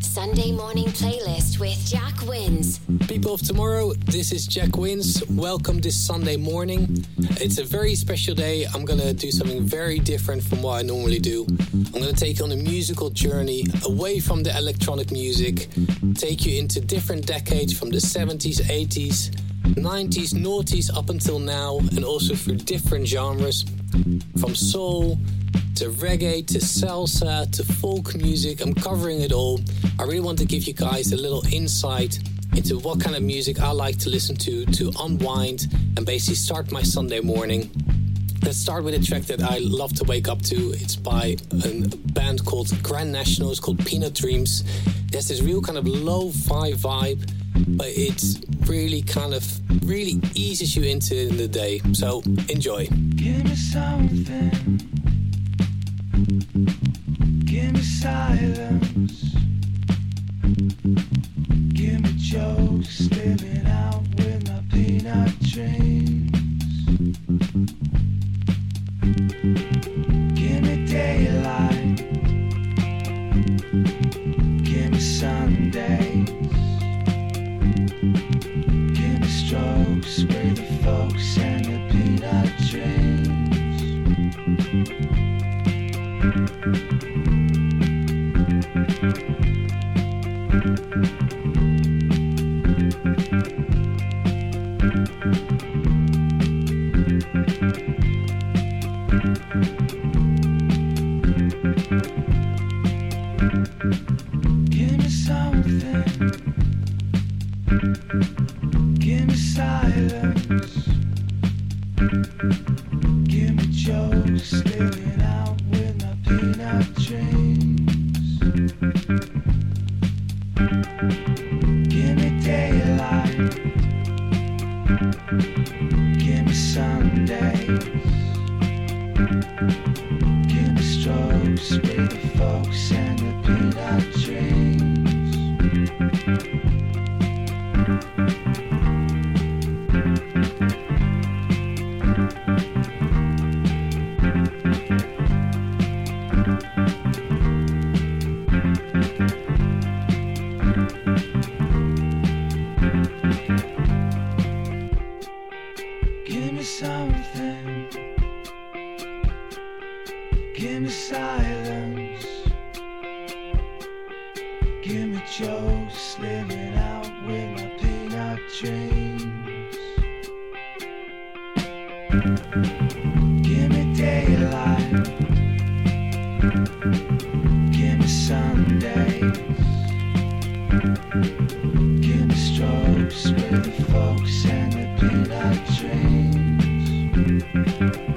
Sunday morning playlist with Jack Wins. People of tomorrow, this is Jack Wins. Welcome this Sunday morning. It's a very special day. I'm gonna do something very different from what I normally do. I'm gonna take you on a musical journey away from the electronic music, take you into different decades from the 70s, 80s, 90s, noughties up until now, and also through different genres from soul to reggae to salsa to folk music. I'm covering it all. I really want to give you guys a little insight into what kind of music I like to listen to to unwind and basically start my Sunday morning. Let's start with a track that I love to wake up to. It's by a band called Grand National. It's called Peanut Dreams. There's this real kind of lo-fi vibe, but it's really kind of really eases you into the day. So enjoy. Give me something. Me silence. thank mm-hmm. you the peanut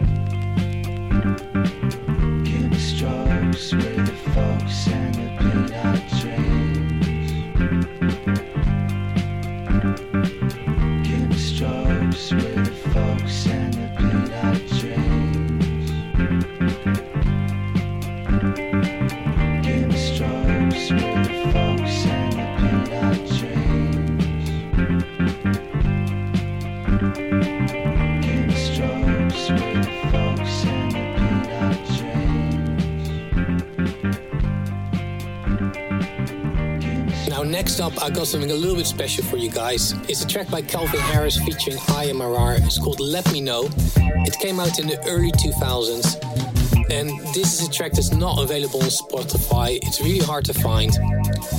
next up, I got something a little bit special for you guys. It's a track by Calvin Harris featuring Ayah Marar. It's called Let Me Know. It came out in the early 2000s. And this is a track that's not available on Spotify. It's really hard to find.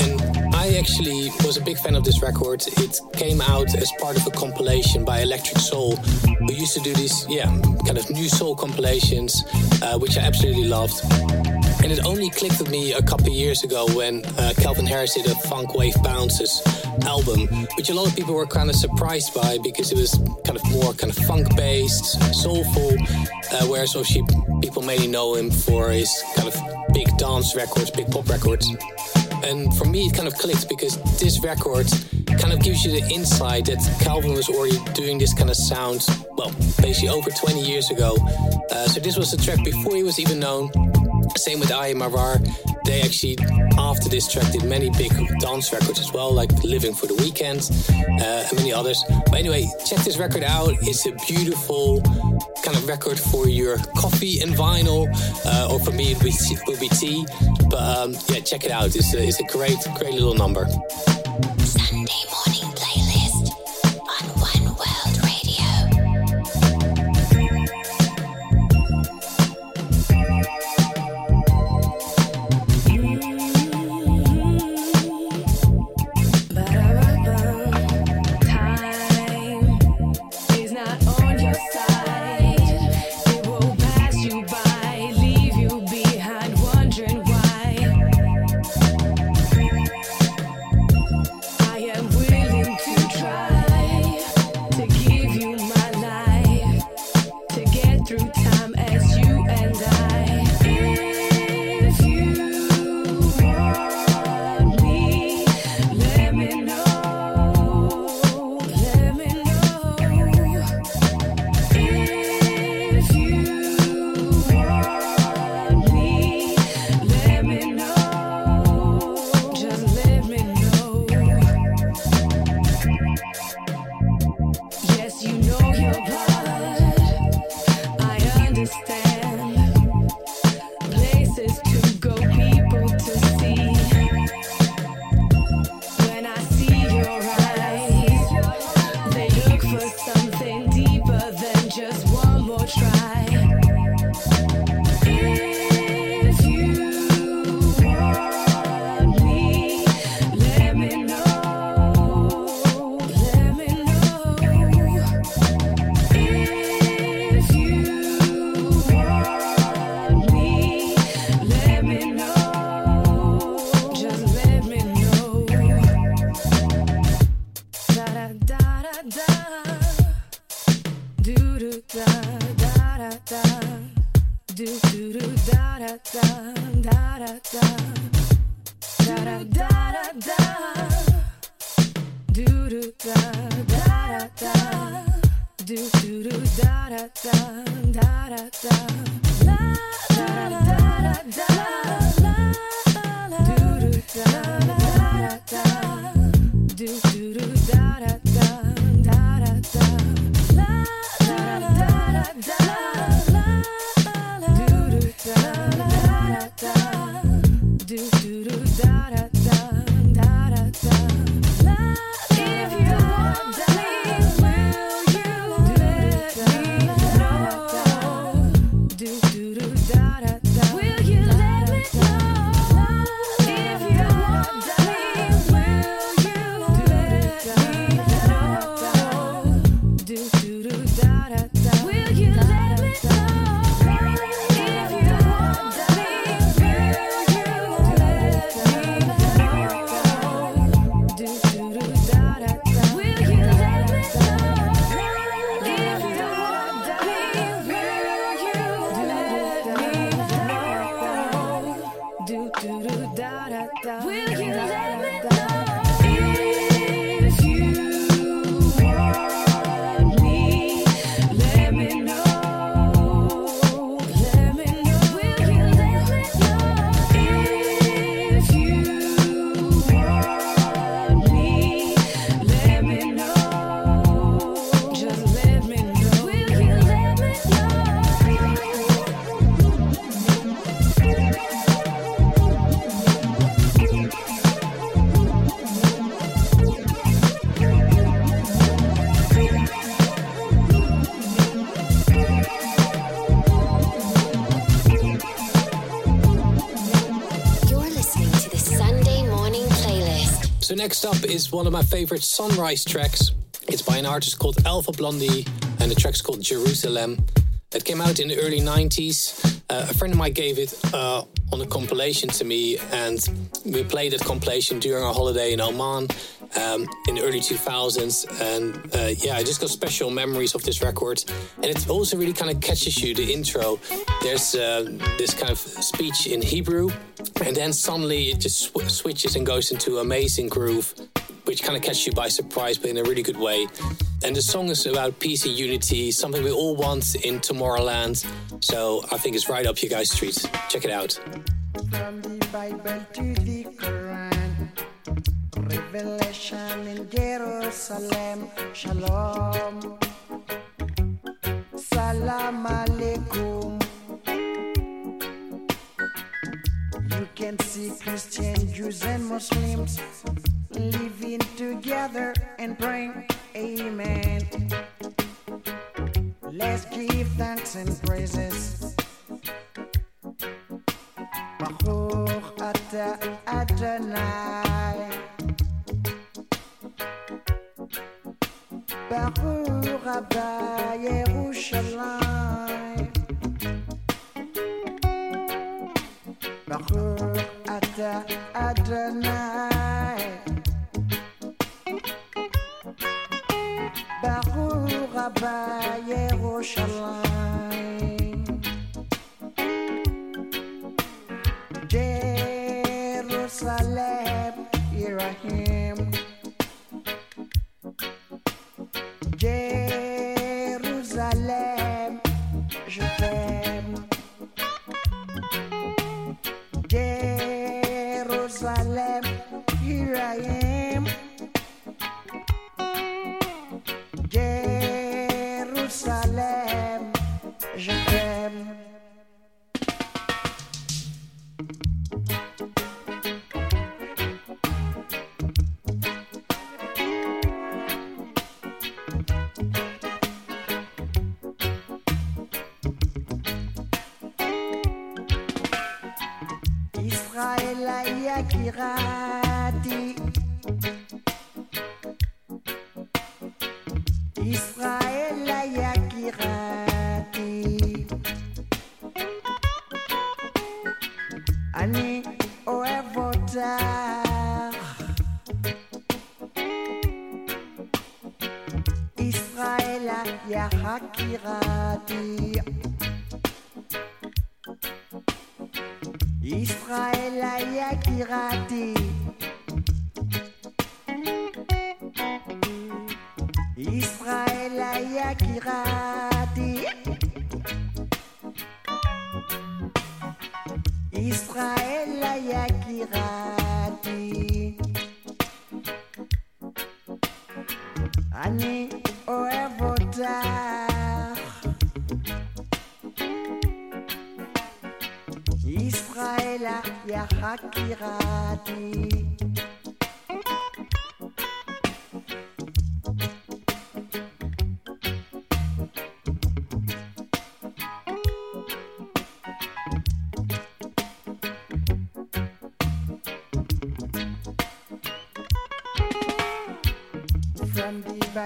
And I actually was a big fan of this record. It came out as part of a compilation by Electric Soul, who used to do these, yeah, kind of new soul compilations, uh, which I absolutely loved. And it only clicked with me a couple years ago when uh, Calvin Harris did a Funk Wav Bounces album, which a lot of people were kind of surprised by because it was kind of more kind of funk based, soulful, uh, whereas obviously people mainly know him for his kind of big dance records, big pop records. And for me, it kind of clicked because this record kind of gives you the insight that Calvin was already doing this kind of sound, well, basically over 20 years ago. Uh, so this was a track before he was even known. Same with Ayah Marar. They actually, after this track, did many big dance records as well, like Living for the Weekend uh, and many others. But anyway, check this record out. It's a beautiful kind of record for your coffee and vinyl, uh, or for me, it would be tea. But um, yeah, check it out. It's a, it's a great, great little number. Next up is one of my favorite Sunrise tracks. It's by an artist called Alpha Blondy, and the track's called Jerusalem. It came out in the early 90s. Uh, a friend of mine gave it uh, on a compilation to me, and we played that compilation during our holiday in Oman um, in the early 2000s. And uh, yeah, I just got special memories of this record. And it also really kind of catches you the intro. There's uh, this kind of speech in Hebrew, and then suddenly it just sw- switches and goes into amazing groove, which kind of catches you by surprise, but in a really good way. And the song is about peace and unity, something we all want in Tomorrowland. So I think it's right up your guys' street. Check it out revelation in Jerusalem. Shalom. Salam alaikum. You can see Christians, Jews, and Muslims living together and praying. Amen. Let's give thanks and praises. Baruch Adonai. Baruch Rabbah Yerushalayim Baruch Ata Adonai Baruch Rabbah Yerushalayim Jerusalem.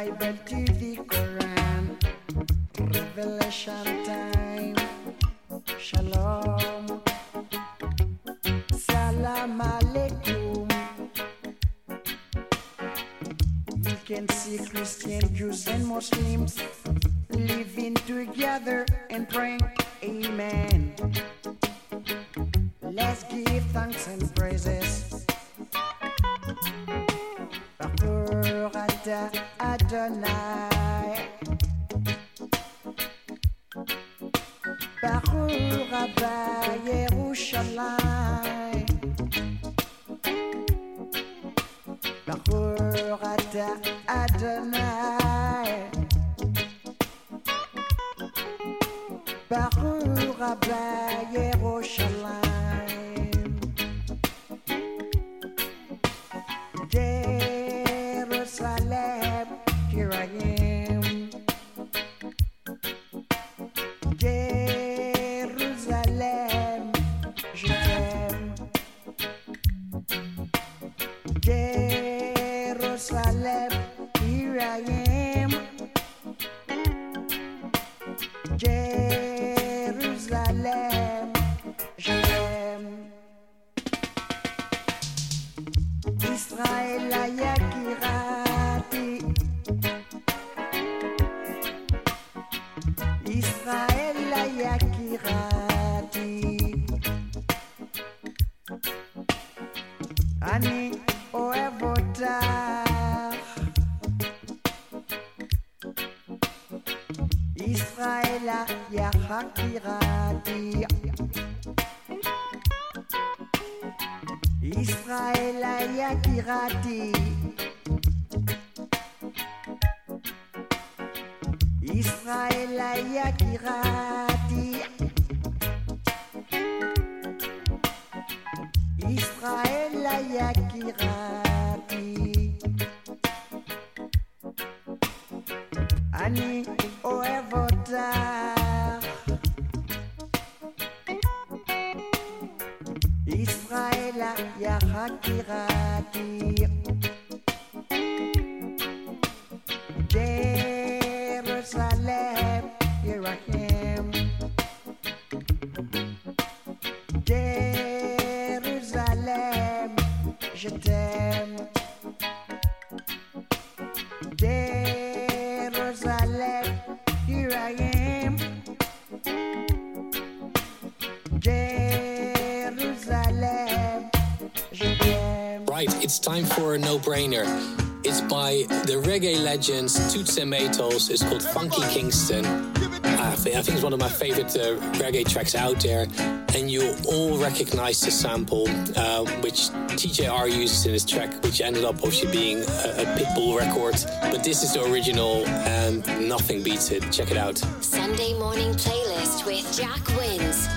Bible to the Quran. Revelation time. Shalom. Salam alaikum. You can see Christian, Jews, and Muslims. Right, it's time for a no brainer. It's by the reggae legends Toots and Maytals. It's called Funky Kingston. I think it's one of my favorite uh, reggae tracks out there. And you'll all recognize the sample, uh, which TJR uses in his track, which ended up obviously being a, a Pitbull record. But this is the original, and nothing beats it. Check it out. Sunday morning playlist with Jack Wins.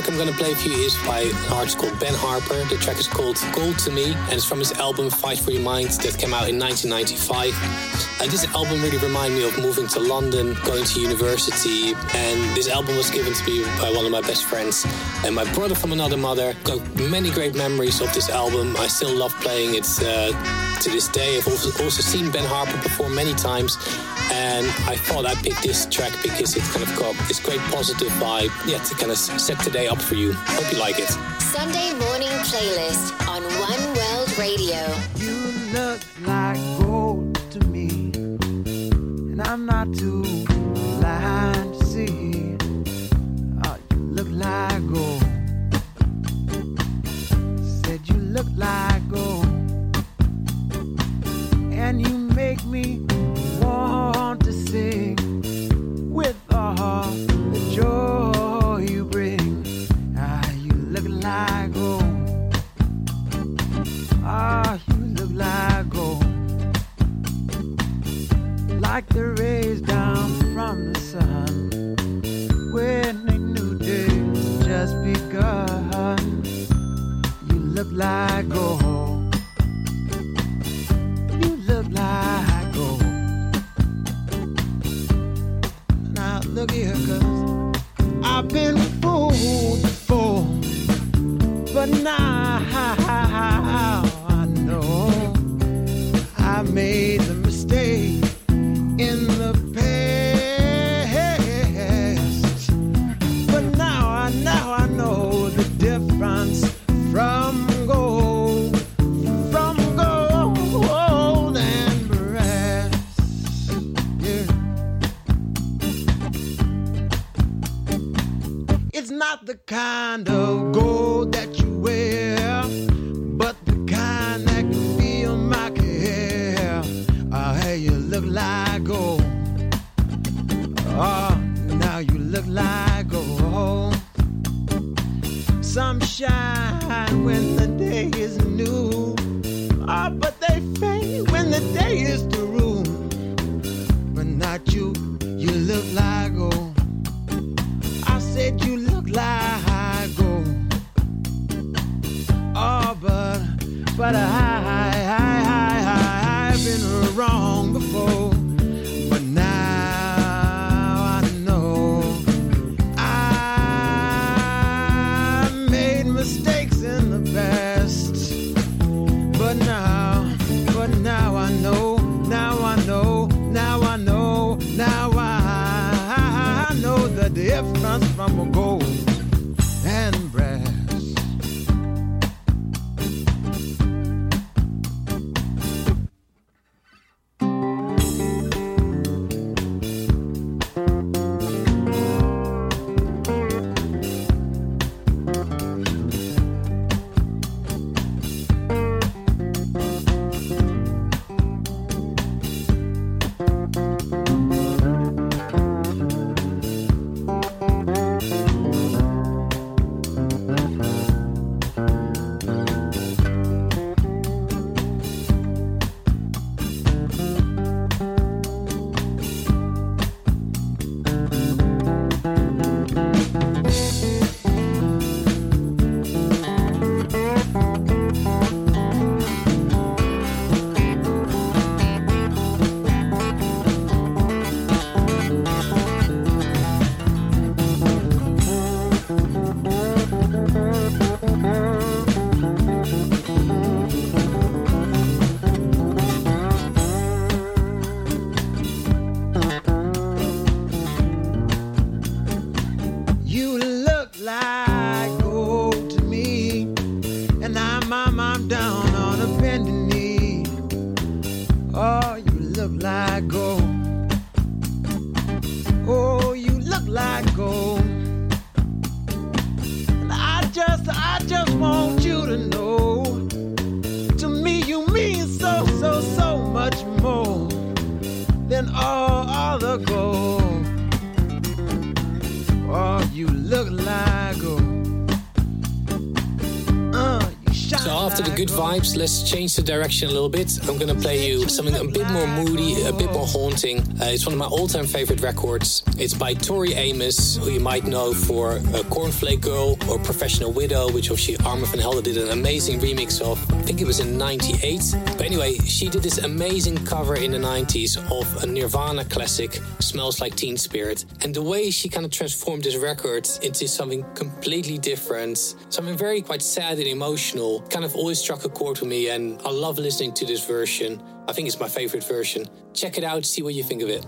Track I'm gonna play for you is by an artist called Ben Harper. The track is called Gold to Me, and it's from his album Fight for Your Mind that came out in 1995. Uh, this album really reminded me of moving to London, going to university, and this album was given to me by one of my best friends and my brother from another mother. Got many great memories of this album. I still love playing it uh, to this day. I've also seen Ben Harper perform many times, and I thought I'd pick this track because it's kind of got this great positive vibe, yeah, to kind of set today up for you. Hope you like it. Sunday morning playlist on One World Radio. You look like gold to me, and I'm not too blind to see. Oh, you look like gold. Said you look like gold, and you make me the kind of gold that you wear, but the kind that can feel my care. Oh, hey, you look like gold. Oh, now you look like gold. Some shine when the day is new. Oh, but they fade when the day is through. But not you, you look like gold. Vibes, let's change the direction a little bit. I'm gonna play you something a bit more moody, a bit more haunting. Uh, it's one of my all-time favorite records. It's by Tori Amos, who you might know for uh, Cornflake Girl or Professional Widow, which obviously Armand van Helden did an amazing remix of. Think it was in 98. But anyway, she did this amazing cover in the 90s of a Nirvana classic, Smells Like Teen Spirit. And the way she kind of transformed this record into something completely different, something very quite sad and emotional, kind of always struck a chord with me. And I love listening to this version. I think it's my favorite version. Check it out, see what you think of it.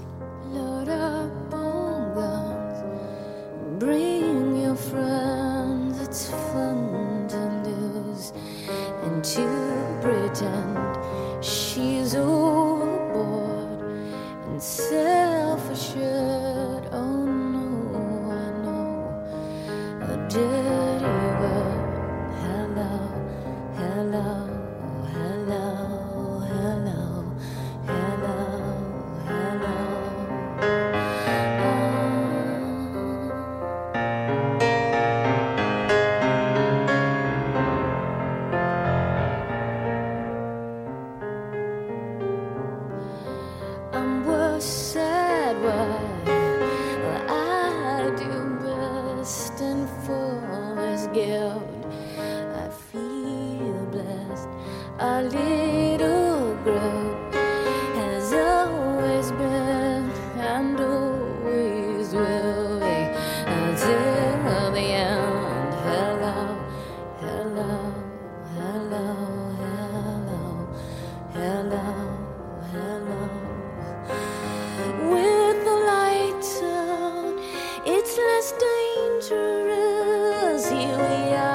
Less dangerous. Here we are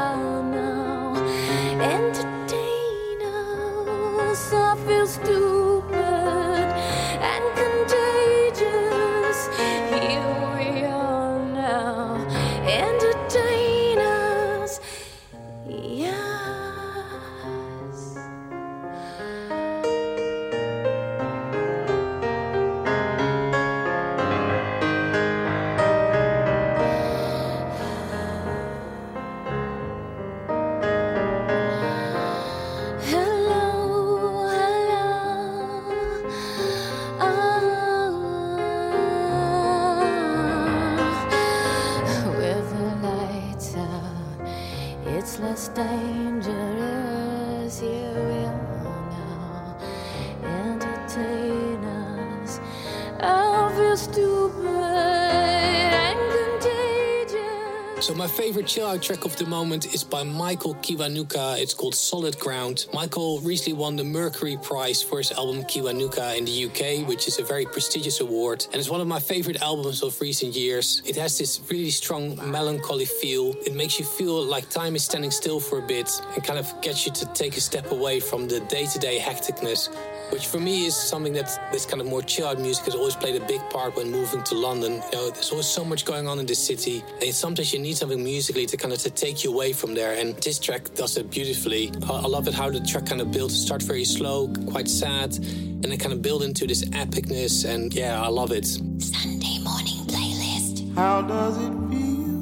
chill out track of the moment is by Michael Kiwanuka. It's called Solid Ground. Michael recently won the Mercury Prize for his album Kiwanuka in the UK, which is a very prestigious award. And it's one of my favorite albums of recent years. It has this really strong melancholy feel. It makes you feel like time is standing still for a bit and kind of gets you to take a step away from the day-to-day hecticness which for me is something that this kind of more chill out music has always played a big part when moving to London. You know, there's always so much going on in this city, and sometimes you need something musically to kind of to take you away from there. And this track does it beautifully. I, I love it how the track kind of builds. start very slow, quite sad, and then kind of build into this epicness. And yeah, I love it. Sunday morning playlist. How does it feel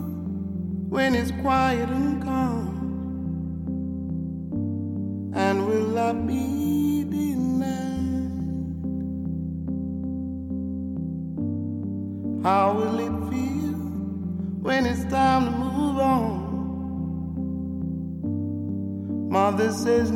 when it's quiet and calm? And will I be Says,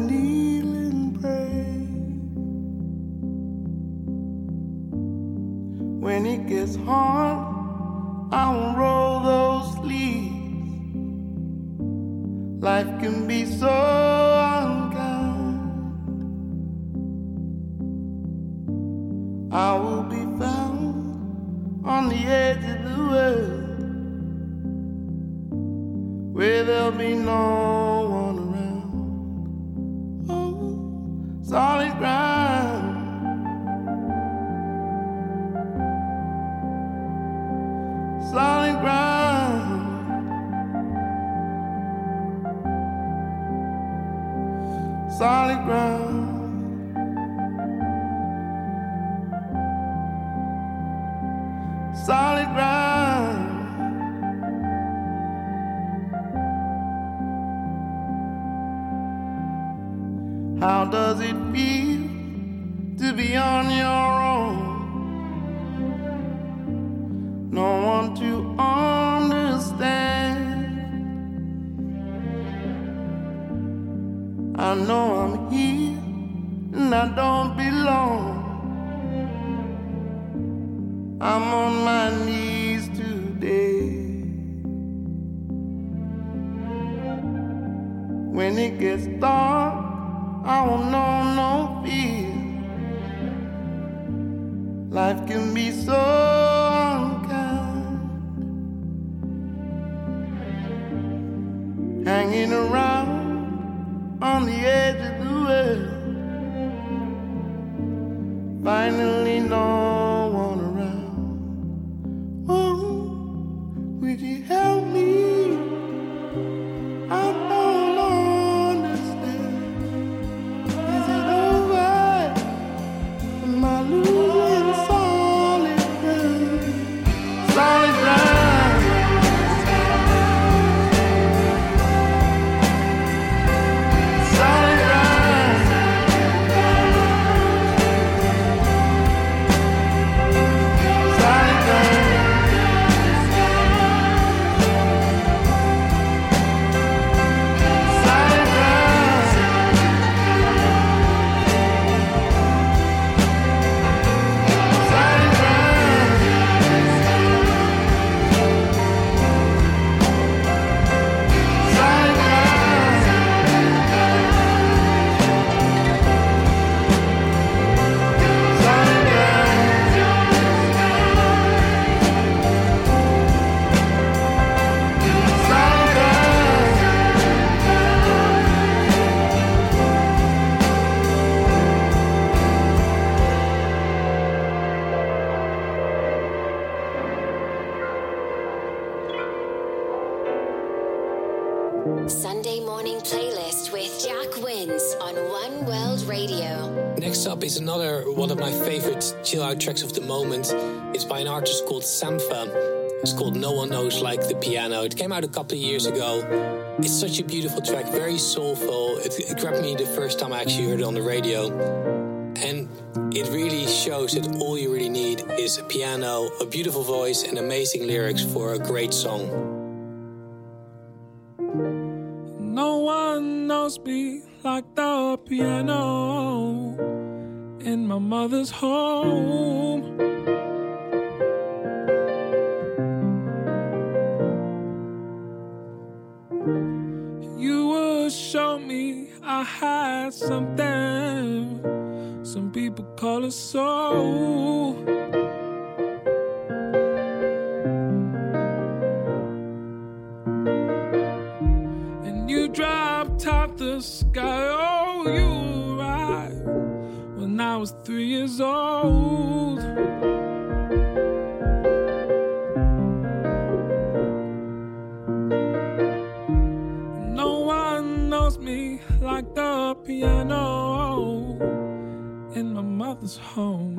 on your own. No one to understand. I know I'm here and I don't belong. I'm on my knees today. When it gets dark, I will know. It's called No One Knows Like the Piano. It came out a couple of years ago. It's such a beautiful track, very soulful. It, it grabbed me the first time I actually heard it on the radio. And it really shows that all you really need is a piano, a beautiful voice, and amazing lyrics for a great song. No one knows me like the piano in my mother's home. Show me I had something. Some people call it soul. and you dropped out the sky. Oh, you arrived when I was three years old. Mother's home.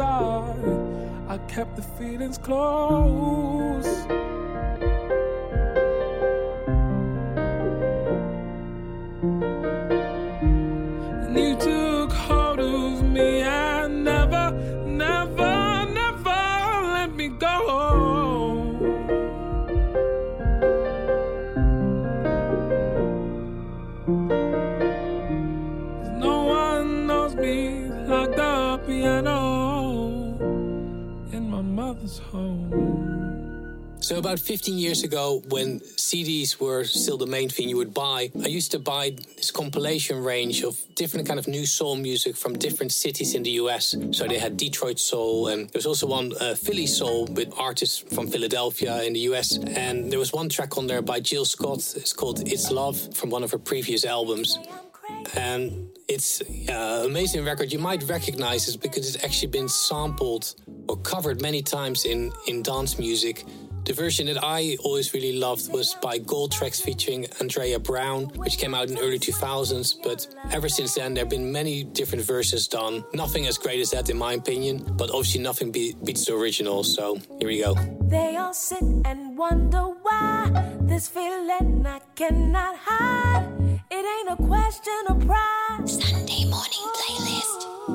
Inside. I kept the feelings close. So about 15 years ago, when CDs were still the main thing you would buy, I used to buy this compilation range of different kind of new soul music from different cities in the US. So they had Detroit soul, and there was also one uh, Philly soul with artists from Philadelphia in the US. And there was one track on there by Jill Scott. It's called "It's Love" from one of her previous albums. And it's uh, amazing record. You might recognize it because it's actually been sampled or covered many times in, in dance music. The version that I always really loved was by Goldtrix featuring Andrea Brown, which came out in early 2000s. But ever since then, there have been many different versions done. Nothing as great as that, in my opinion, but obviously nothing be- beats the original. So here we go. They all sit and wonder why this feeling I cannot hide. It ain't a question of pride. Sunday morning playlist.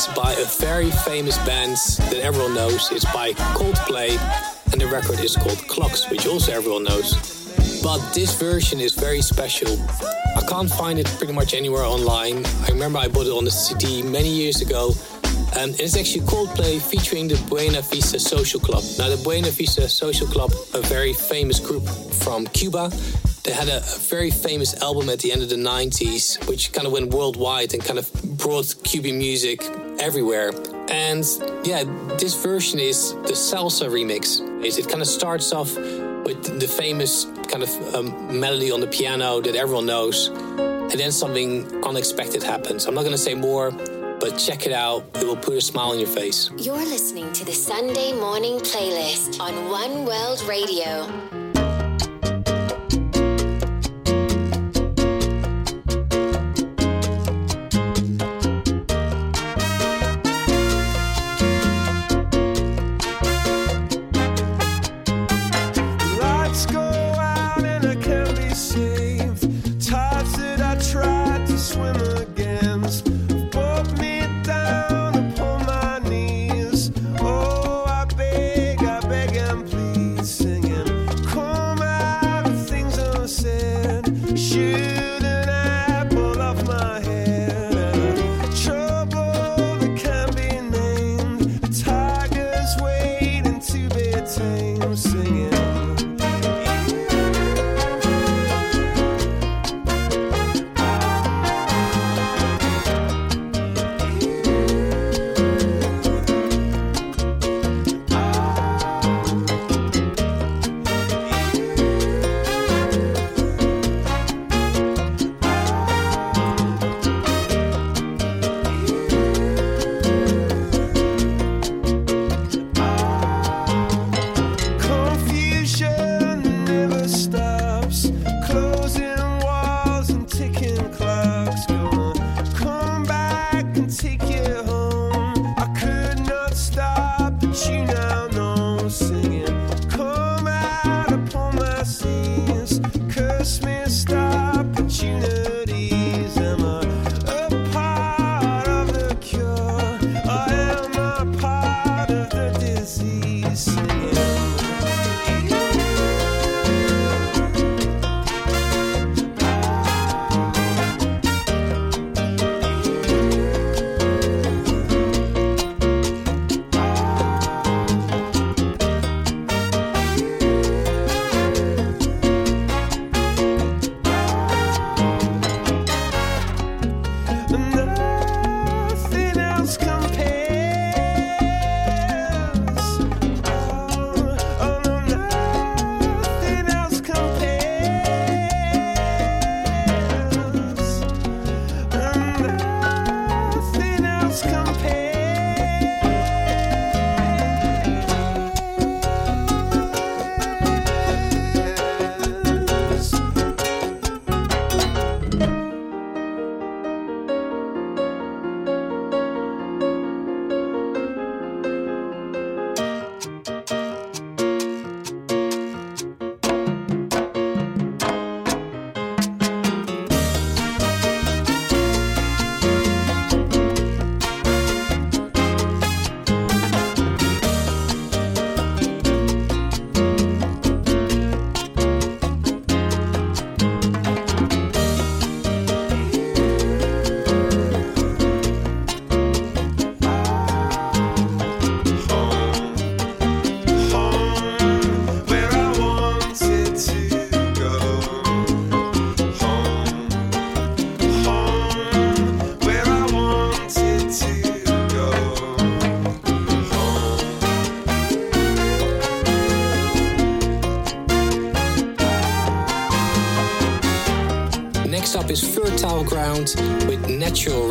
Is by a very famous band that everyone knows. It's by Coldplay, and the record is called Clocks, which also everyone knows. But this version is very special. I can't find it pretty much anywhere online. I remember I bought it on the CD many years ago. And it's actually Coldplay featuring the Buena Vista Social Club. Now, the Buena Vista Social Club, a very famous group from Cuba, they had a, a, very famous album at the end of the 90s, which kind of went worldwide and kind of brought Cuban music everywhere. And yeah, this version is the salsa remix. Is it kind of starts off with the famous kind of um, melody on the piano that everyone knows, and then something unexpected happens. I'm not going to say more, but check it out. It will put a smile on your face. You're listening to the Sunday Morning Playlist on One World Radio.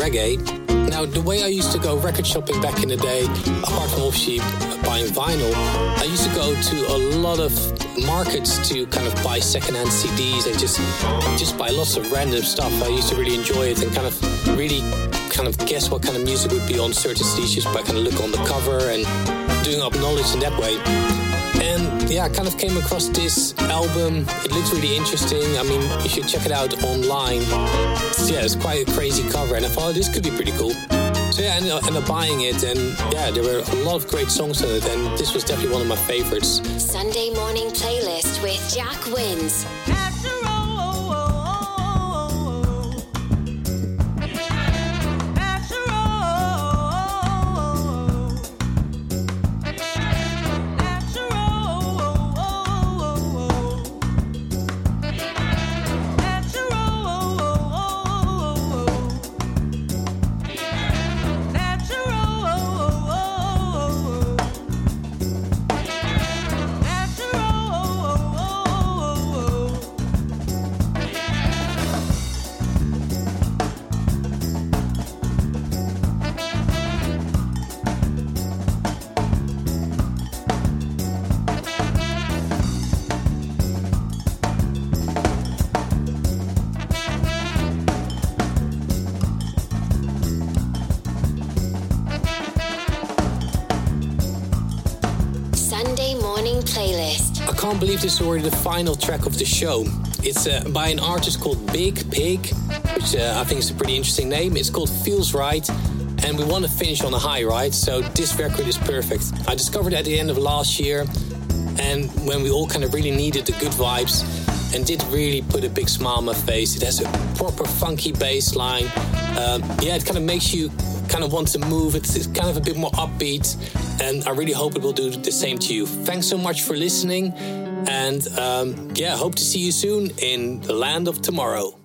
Reggae. Now, the way I used to go record shopping back in the day, apart from obviously buying vinyl, I used to go to a lot of markets to kind of buy secondhand CDs and just just buy lots of random stuff. I used to really enjoy it and kind of really kind of guess what kind of music would be on certain CDs just by kind of look on the cover and doing up knowledge in that way. And yeah, I kind of came across this album. It looks really interesting. I mean, you should check it out online. Yeah, it's quite a crazy cover, and I thought oh, this could be pretty cool. So yeah, I ended up buying it, and yeah, there were a lot of great songs on it, and this was definitely one of my favorites. Sunday morning playlist with Jack Wins. Can't believe this is already the final track of the show. It's uh, by an artist called Big Pig, which uh, I think is a pretty interesting name. It's called Feels Right, and we want to finish on a high, right? So this record is perfect. I discovered at the end of last year, and when we all kind of really needed the good vibes, and did really put a big smile on my face. It has a proper funky bass line. Um, yeah, it kind of makes you kind of want to move. It's, it's kind of a bit more upbeat, and I really hope it will do the same to you. Thanks so much for listening, and um, yeah, hope to see you soon in the land of tomorrow.